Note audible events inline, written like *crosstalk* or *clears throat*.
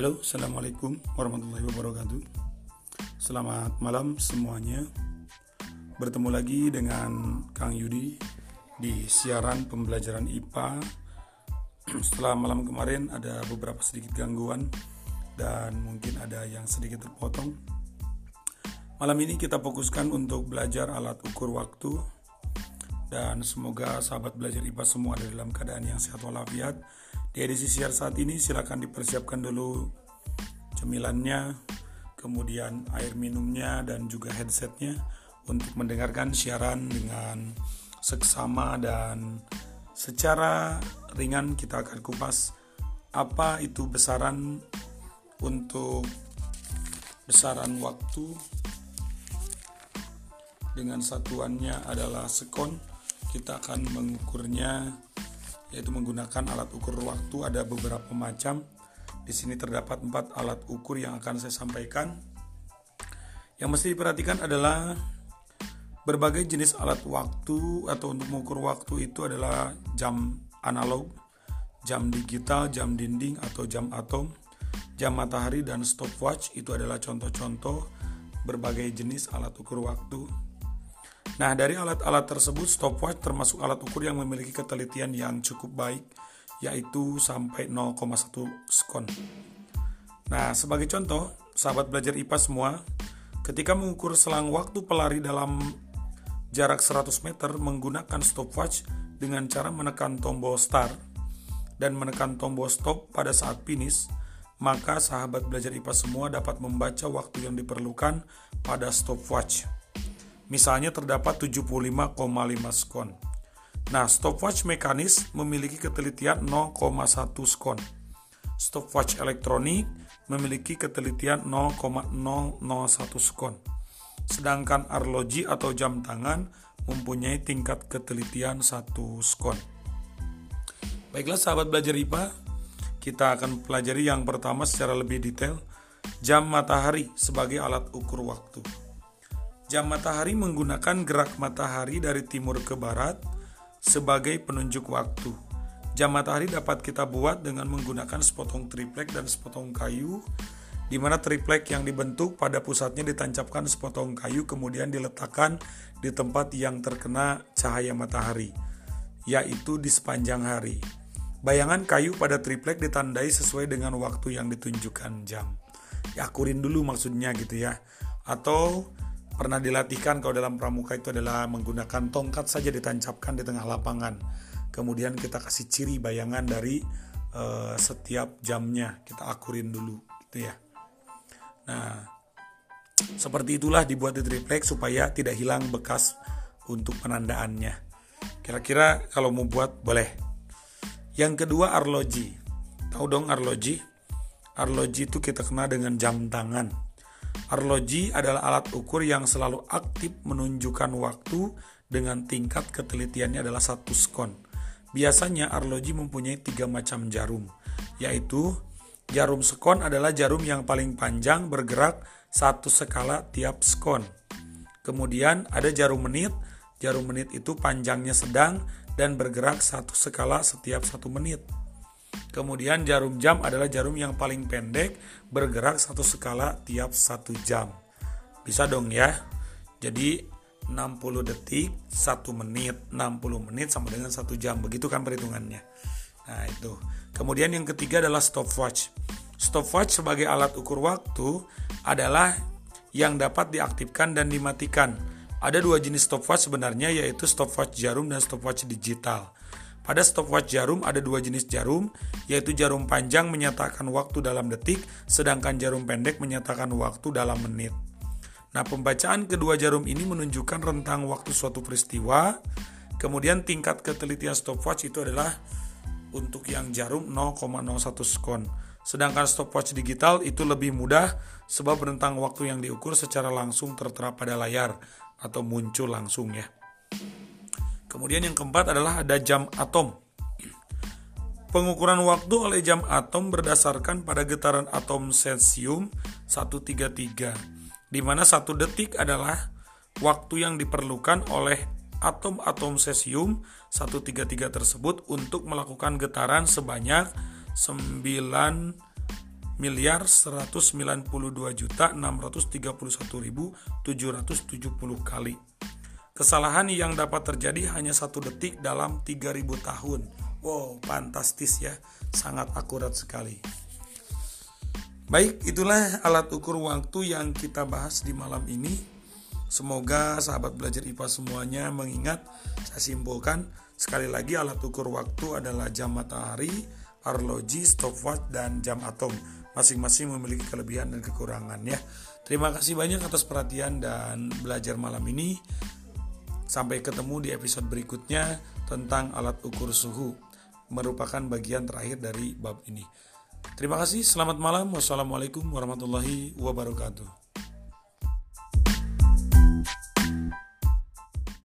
Halo, Assalamualaikum warahmatullahi wabarakatuh. Selamat malam semuanya. Bertemu lagi dengan Kang Yudi Di siaran pembelajaran IPA *clears throat* Setelah malam kemarin ada beberapa sedikit gangguan Dan mungkin ada yang sedikit terpotong. Malam ini kita fokuskan untuk belajar alat ukur waktu. Dan semoga sahabat belajar IPA semua ada dalam keadaan yang sehat walafiat. Di edisi siar saat ini silakan dipersiapkan dulu cemilannya, kemudian air minumnya dan juga headsetnya untuk mendengarkan siaran dengan seksama dan secara ringan kita akan kupas apa itu besaran untuk besaran waktu. Dengan satuannya adalah sekon kita akan mengukurnya yaitu menggunakan alat ukur waktu ada beberapa macam. Di sini terdapat empat alat ukur yang akan saya sampaikan. Yang mesti diperhatikan adalah berbagai jenis alat waktu atau untuk mengukur waktu itu adalah jam analog, jam digital, jam dinding atau jam atom, jam matahari dan stopwatch itu adalah contoh-contoh berbagai jenis alat ukur waktu Nah, dari alat-alat tersebut, stopwatch termasuk alat ukur yang memiliki ketelitian yang cukup baik, yaitu sampai 0,1 skon. Nah, sebagai contoh, sahabat belajar IPA semua, ketika mengukur selang waktu pelari dalam jarak 100 meter menggunakan stopwatch dengan cara menekan tombol start dan menekan tombol stop pada saat finish, maka sahabat belajar IPA semua dapat membaca waktu yang diperlukan pada stopwatch. Misalnya terdapat 75,5 skon. Nah, stopwatch mekanis memiliki ketelitian 0,1 skon. Stopwatch elektronik memiliki ketelitian 0,001 skon. Sedangkan arloji atau jam tangan mempunyai tingkat ketelitian 1 skon. Baiklah sahabat belajar IPA, kita akan pelajari yang pertama secara lebih detail, jam matahari sebagai alat ukur waktu. Jam matahari menggunakan gerak matahari dari timur ke barat sebagai penunjuk waktu. Jam matahari dapat kita buat dengan menggunakan sepotong triplek dan sepotong kayu, di mana triplek yang dibentuk pada pusatnya ditancapkan sepotong kayu kemudian diletakkan di tempat yang terkena cahaya matahari, yaitu di sepanjang hari. Bayangan kayu pada triplek ditandai sesuai dengan waktu yang ditunjukkan jam. Ya, akurin dulu maksudnya gitu ya. Atau pernah dilatihkan kalau dalam pramuka itu adalah menggunakan tongkat saja ditancapkan di tengah lapangan. Kemudian kita kasih ciri bayangan dari uh, setiap jamnya, kita akurin dulu gitu ya. Nah, seperti itulah dibuat di triplek supaya tidak hilang bekas untuk penandaannya. Kira-kira kalau mau buat boleh. Yang kedua arloji. Tahu dong arloji? Arloji itu kita kenal dengan jam tangan Arloji adalah alat ukur yang selalu aktif menunjukkan waktu dengan tingkat ketelitiannya adalah satu skon. Biasanya arloji mempunyai tiga macam jarum, yaitu jarum skon adalah jarum yang paling panjang bergerak satu skala tiap skon. Kemudian ada jarum menit, jarum menit itu panjangnya sedang dan bergerak satu skala setiap satu menit. Kemudian jarum jam adalah jarum yang paling pendek bergerak satu skala tiap satu jam. Bisa dong ya. Jadi 60 detik, 1 menit, 60 menit sama dengan 1 jam. Begitu kan perhitungannya. Nah, itu. Kemudian yang ketiga adalah stopwatch. Stopwatch sebagai alat ukur waktu adalah yang dapat diaktifkan dan dimatikan. Ada dua jenis stopwatch sebenarnya yaitu stopwatch jarum dan stopwatch digital. Pada stopwatch jarum ada dua jenis jarum, yaitu jarum panjang menyatakan waktu dalam detik, sedangkan jarum pendek menyatakan waktu dalam menit. Nah, pembacaan kedua jarum ini menunjukkan rentang waktu suatu peristiwa. Kemudian tingkat ketelitian stopwatch itu adalah untuk yang jarum 0,01 skon. Sedangkan stopwatch digital itu lebih mudah sebab rentang waktu yang diukur secara langsung tertera pada layar atau muncul langsung ya. Kemudian yang keempat adalah ada jam atom. Pengukuran waktu oleh jam atom berdasarkan pada getaran atom cesium 133, di mana satu detik adalah waktu yang diperlukan oleh atom-atom cesium 133 tersebut untuk melakukan getaran sebanyak 9 miliar 192 juta 631.770 kali. Kesalahan yang dapat terjadi hanya satu detik dalam 3000 tahun. Wow, fantastis ya, sangat akurat sekali. Baik, itulah alat ukur waktu yang kita bahas di malam ini. Semoga sahabat belajar IPA semuanya mengingat, saya simpulkan sekali lagi alat ukur waktu adalah jam matahari, arloji, stopwatch, dan jam atom. Masing-masing memiliki kelebihan dan kekurangan ya. Terima kasih banyak atas perhatian dan belajar malam ini. Sampai ketemu di episode berikutnya tentang alat ukur suhu, merupakan bagian terakhir dari bab ini. Terima kasih, selamat malam. Wassalamualaikum warahmatullahi wabarakatuh.